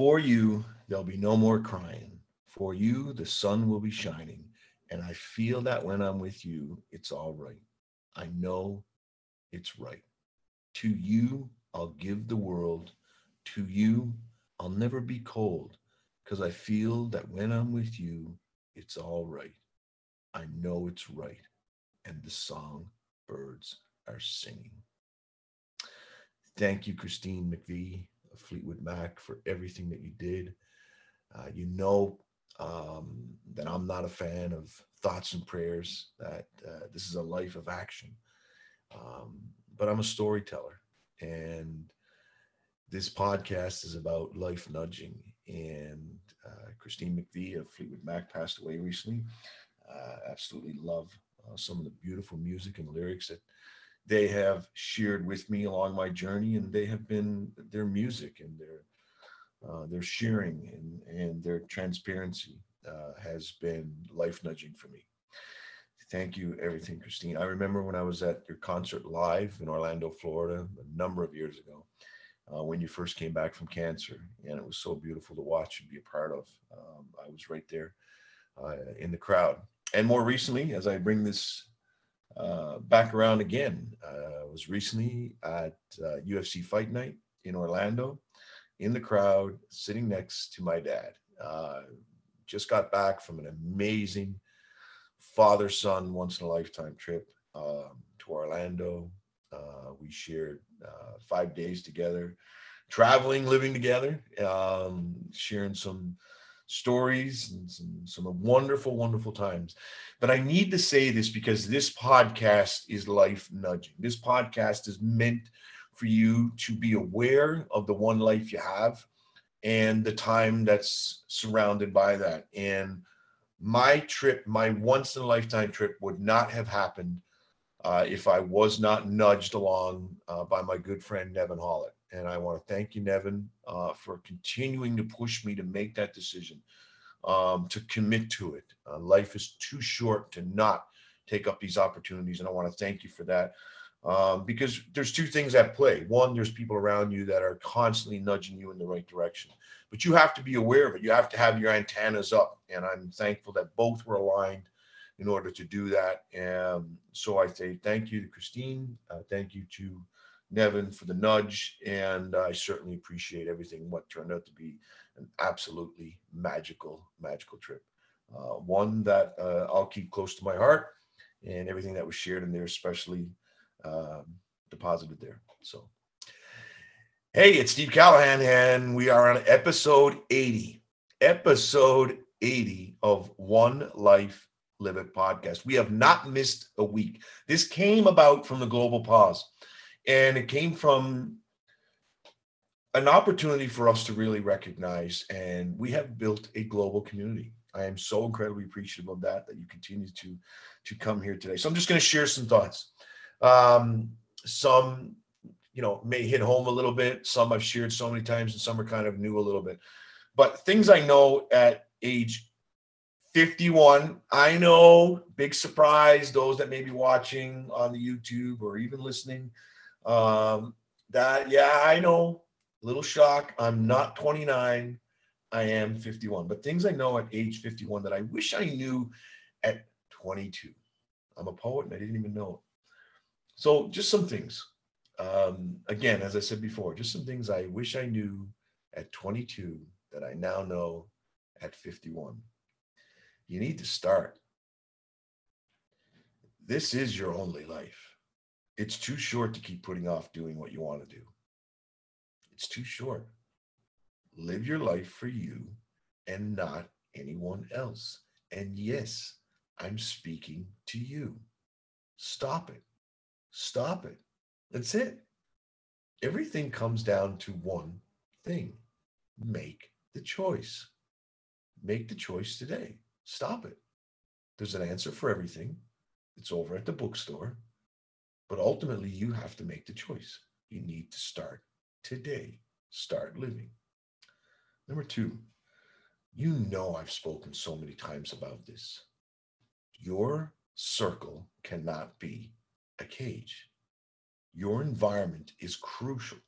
For you, there'll be no more crying. For you, the sun will be shining. And I feel that when I'm with you, it's all right. I know it's right. To you, I'll give the world. To you, I'll never be cold because I feel that when I'm with you, it's all right. I know it's right. And the song birds are singing. Thank you, Christine McVie Fleetwood Mac, for everything that you did. Uh, you know um, that I'm not a fan of thoughts and prayers, that uh, this is a life of action. Um, but I'm a storyteller. And this podcast is about life nudging. And uh, Christine McVie of Fleetwood Mac passed away recently. Uh, absolutely love uh, some of the beautiful music and lyrics that they have shared with me along my journey, and they have been their music and their uh, their sharing and, and their transparency uh, has been life nudging for me. Thank you, everything, Christine. I remember when I was at your concert live in Orlando, Florida, a number of years ago, uh, when you first came back from cancer, and it was so beautiful to watch and be a part of. Um, I was right there uh, in the crowd. And more recently, as I bring this uh, back around again, uh, I was recently at uh, UFC Fight Night in Orlando in the crowd, sitting next to my dad. Uh, just got back from an amazing father son, once in a lifetime trip um, to Orlando. Uh, we shared uh, five days together, traveling, living together, um, sharing some stories and some, some wonderful, wonderful times. But I need to say this because this podcast is life nudging. This podcast is meant for you to be aware of the one life you have and the time that's surrounded by that. And my trip, my once in a lifetime trip, would not have happened uh, if I was not nudged along uh, by my good friend Nevin Hollett. And I want to thank you, Nevin, uh, for continuing to push me to make that decision, um, to commit to it. Uh, life is too short to not take up these opportunities. And I want to thank you for that um, because there's two things at play. One, there's people around you that are constantly nudging you in the right direction, but you have to be aware of it. You have to have your antennas up. And I'm thankful that both were aligned in order to do that. And so I say thank you to Christine. Uh, thank you to Nevin for the nudge. And I certainly appreciate everything, what turned out to be an absolutely magical, magical trip. Uh, one that uh, I'll keep close to my heart and everything that was shared in there, especially um, deposited there. So, hey, it's Steve Callahan, and we are on episode 80. Episode 80 of One Life Live It podcast. We have not missed a week. This came about from the global pause, and it came from an opportunity for us to really recognize, and we have built a global community. I am so incredibly appreciative of that that you continue to to come here today. So I'm just going to share some thoughts. Um, some, you know, may hit home a little bit. Some I've shared so many times, and some are kind of new a little bit. But things I know at age 51, I know, big surprise, those that may be watching on the YouTube or even listening. Um, that, yeah, I know, little shock. I'm not 29, I am 51. But things I know at age 51 that I wish I knew at 22. I'm a poet and I didn't even know it. So, just some things. Um, again, as I said before, just some things I wish I knew at 22 that I now know at 51. You need to start. This is your only life. It's too short to keep putting off doing what you want to do. It's too short. Live your life for you and not anyone else. And yes, I'm speaking to you. Stop it. Stop it. That's it. Everything comes down to one thing make the choice. Make the choice today. Stop it. There's an answer for everything. It's over at the bookstore. But ultimately, you have to make the choice. You need to start today. Start living. Number two, you know I've spoken so many times about this. Your circle cannot be a cage. Your environment is crucial,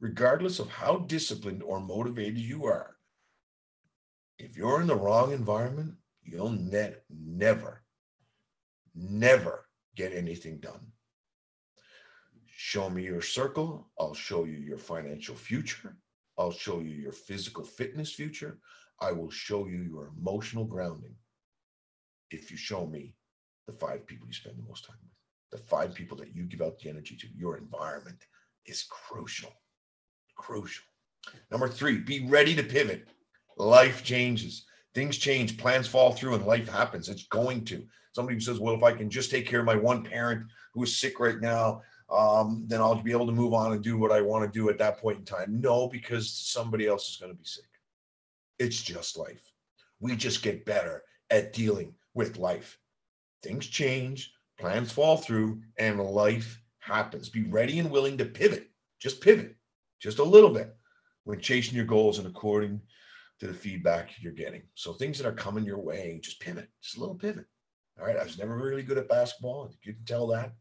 regardless of how disciplined or motivated you are. If you're in the wrong environment, you'll ne- never, never get anything done. Show me your circle, I'll show you your financial future, I'll show you your physical fitness future, I will show you your emotional grounding if you show me the five people you spend the most time with the five people that you give out the energy to, your environment is crucial. Crucial. Number three, be ready to pivot. Life changes, things change, plans fall through, and life happens. It's going to. Somebody says, Well, if I can just take care of my one parent who is sick right now, um, then I'll be able to move on and do what I want to do at that point in time. No, because somebody else is going to be sick. It's just life. We just get better at dealing with life. Things change, plans fall through, and life happens. Be ready and willing to pivot. Just pivot, just a little bit when chasing your goals and according to the feedback you're getting. So things that are coming your way, just pivot, just a little pivot. All right. I was never really good at basketball. You can tell that,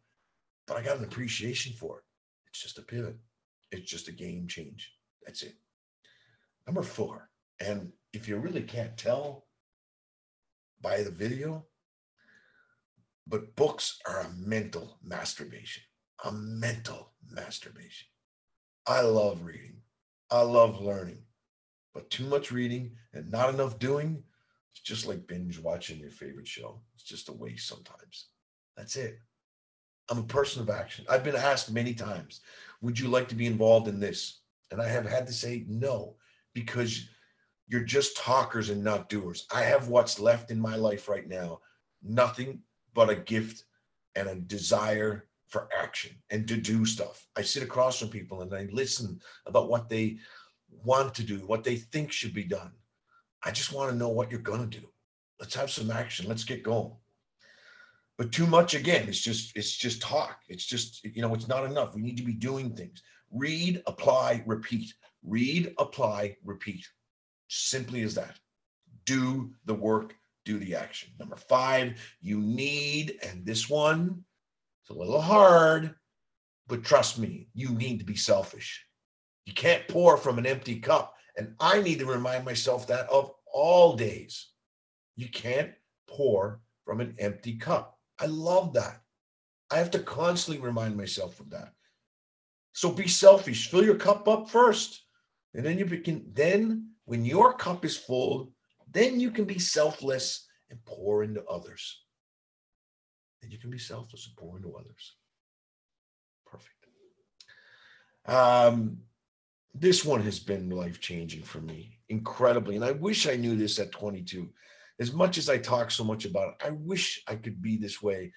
but I got an appreciation for it. It's just a pivot. It's just a game change. That's it. Number four. And if you really can't tell by the video, but books are a mental masturbation, a mental masturbation. I love reading. I love learning. But too much reading and not enough doing, it's just like binge watching your favorite show. It's just a waste sometimes. That's it. I'm a person of action. I've been asked many times, would you like to be involved in this? And I have had to say no, because you're just talkers and not doers. I have what's left in my life right now. Nothing but a gift and a desire for action and to do stuff. I sit across from people and I listen about what they want to do, what they think should be done. I just want to know what you're going to do. Let's have some action. Let's get going. But too much again, it's just it's just talk. It's just you know, it's not enough. We need to be doing things. Read, apply, repeat. Read, apply, repeat. Simply as that. Do the work do the action. Number five, you need, and this one, it's a little hard, but trust me, you need to be selfish. You can't pour from an empty cup. And I need to remind myself that of all days. You can't pour from an empty cup. I love that. I have to constantly remind myself of that. So be selfish. Fill your cup up first. And then you begin, then when your cup is full, then you can be selfless and pour into others. Then you can be selfless and pour into others. Perfect. Um, this one has been life changing for me, incredibly. And I wish I knew this at 22. As much as I talk so much about it, I wish I could be this way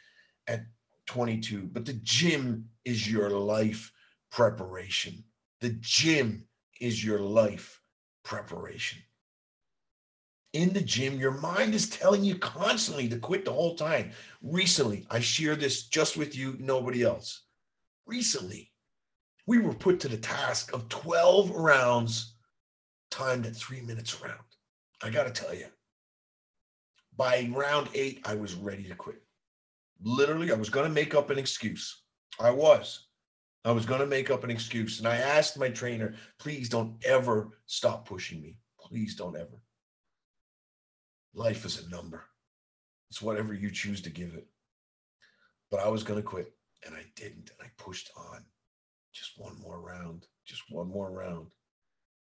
at 22. But the gym is your life preparation. The gym is your life preparation in the gym, your mind is telling you constantly to quit the whole time. Recently, I share this just with you, nobody else. Recently, we were put to the task of 12 rounds timed at three minutes round. I got to tell you, by round eight, I was ready to quit. Literally, I was going to make up an excuse. I was. I was going to make up an excuse. And I asked my trainer, please don't ever stop pushing me. Please don't ever. Life is a number. It's whatever you choose to give it. But I was going to quit. And I didn't. And I pushed on just one more round, just one more round.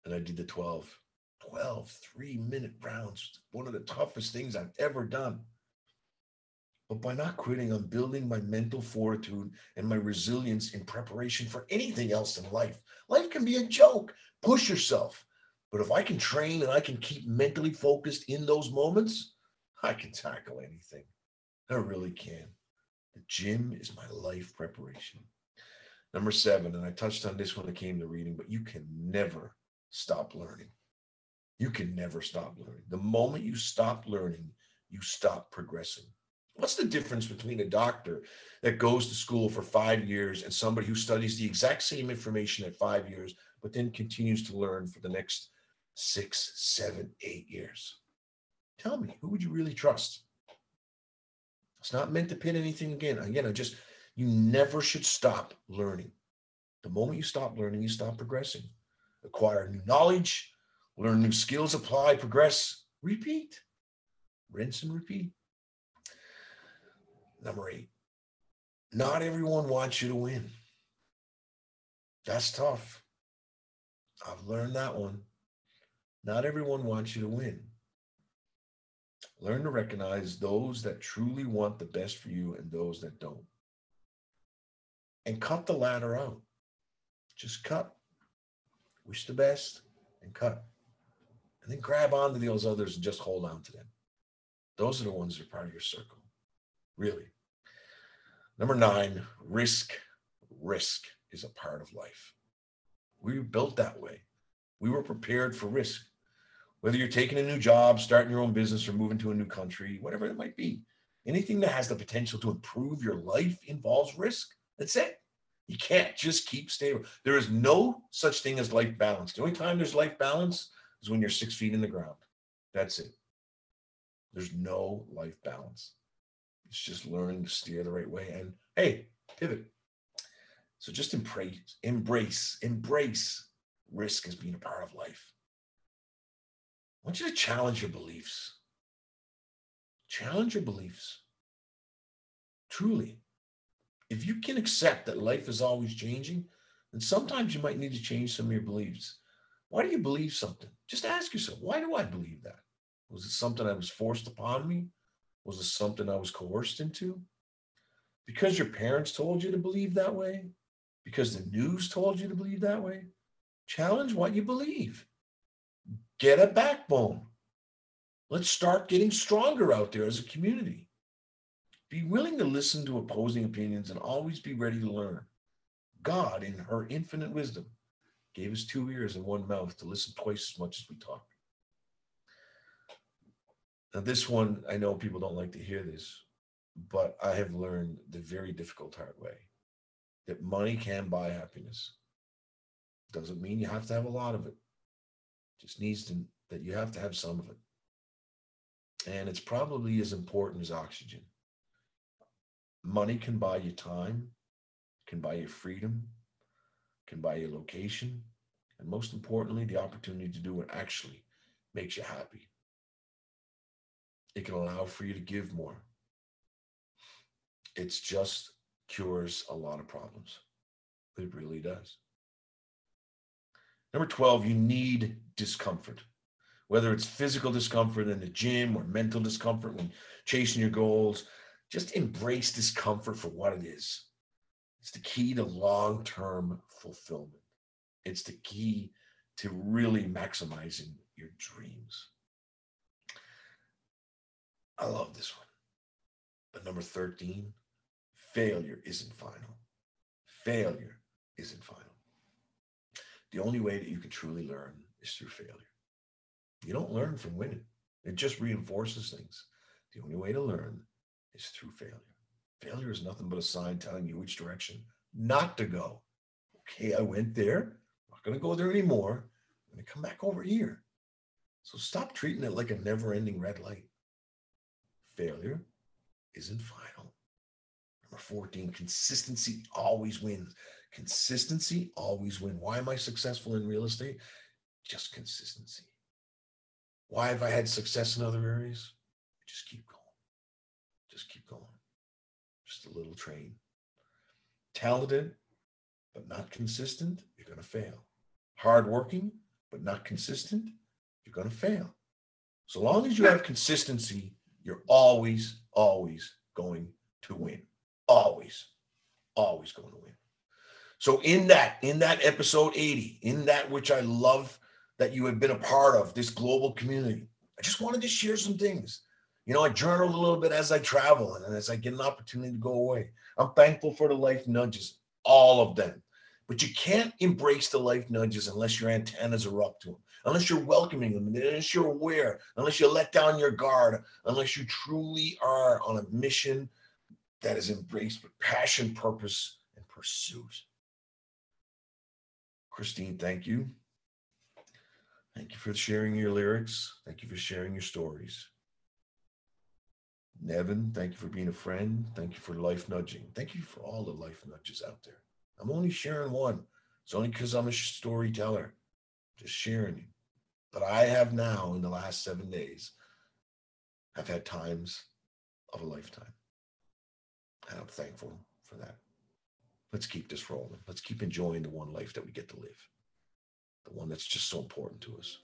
And I did the 12, 12 three minute rounds. One of the toughest things I've ever done. But by not quitting, I'm building my mental fortitude and my resilience in preparation for anything else in life. Life can be a joke. Push yourself. But if I can train and I can keep mentally focused in those moments, I can tackle anything. I really can. The gym is my life preparation. Number seven, and I touched on this when it came to reading, but you can never stop learning. You can never stop learning. The moment you stop learning, you stop progressing. What's the difference between a doctor that goes to school for five years and somebody who studies the exact same information at five years, but then continues to learn for the next six, seven, eight years? Tell me, who would you really trust? It's not meant to pin anything again. Again, I just, you never should stop learning. The moment you stop learning, you stop progressing. Acquire new knowledge, learn new skills, apply, progress, repeat, rinse and repeat. Number eight, not everyone wants you to win. That's tough. I've learned that one. Not everyone wants you to win. Learn to recognize those that truly want the best for you and those that don't. And cut the ladder out. Just cut. Wish the best and cut. And then grab onto those others and just hold on to them. Those are the ones that are part of your circle. Really. Number nine, risk. Risk is a part of life. We were built that way. We were prepared for risk. Whether you're taking a new job, starting your own business, or moving to a new country, whatever it might be, anything that has the potential to improve your life involves risk. That's it. You can't just keep stable. There is no such thing as life balance. The only time there's life balance is when you're six feet in the ground. That's it. There's no life balance. It's just learning to steer the right way and hey, pivot. So just embrace, embrace, embrace risk as being a part of life. I want you to challenge your beliefs. Challenge your beliefs. Truly. If you can accept that life is always changing, then sometimes you might need to change some of your beliefs. Why do you believe something? Just ask yourself, why do I believe that? Was it something I was forced upon me? Was it something I was coerced into? Because your parents told you to believe that way? Because the news told you to believe that way? Challenge what you believe. Get a backbone. Let's start getting stronger out there as a community. Be willing to listen to opposing opinions and always be ready to learn. God, in her infinite wisdom, gave us two ears and one mouth to listen twice as much as we talk. Now, this one, I know people don't like to hear this, but I have learned the very difficult hard way that money can buy happiness. Doesn't mean you have to have a lot of it. Just needs to that you have to have some of it. And it's probably as important as oxygen. Money can buy you time, can buy you freedom, can buy you location, and most importantly, the opportunity to do what actually makes you happy. It can allow for you to give more. It's just cures a lot of problems. It really does. Number 12, you need discomfort, whether it's physical discomfort in the gym or mental discomfort when chasing your goals. Just embrace discomfort for what it is. It's the key to long term fulfillment, it's the key to really maximizing your dreams. I love this one. But number 13, failure isn't final. Failure isn't final. The only way that you can truly learn is through failure. You don't learn from winning, it just reinforces things. The only way to learn is through failure. Failure is nothing but a sign telling you which direction not to go. Okay, I went there. I'm not going to go there anymore. I'm going to come back over here. So stop treating it like a never ending red light. Failure isn't final. Number 14, consistency always wins. Consistency always wins. Why am I successful in real estate? Just consistency. Why have I had success in other areas? Just keep going. Just keep going. A little train. Talented, but not consistent, you're going to fail. Hardworking, but not consistent, you're going to fail. So long as you have consistency, you're always, always going to win. Always, always going to win. So in that, in that episode 80, in that which I love that you have been a part of, this global community, I just wanted to share some things. You know, I journal a little bit as I travel and as I get an opportunity to go away. I'm thankful for the life nudges, all of them. But you can't embrace the life nudges unless your antennas are up to them, unless you're welcoming them, unless you're aware, unless you let down your guard, unless you truly are on a mission that is embraced with passion, purpose, and pursuit. Christine, thank you. Thank you for sharing your lyrics. Thank you for sharing your stories. Nevin, thank you for being a friend. Thank you for life nudging. Thank you for all the life nudges out there. I'm only sharing one. It's only because I'm a storyteller, just sharing. But I have now, in the last seven days, I've had times of a lifetime. And I'm thankful for that. Let's keep this rolling. Let's keep enjoying the one life that we get to live, the one that's just so important to us.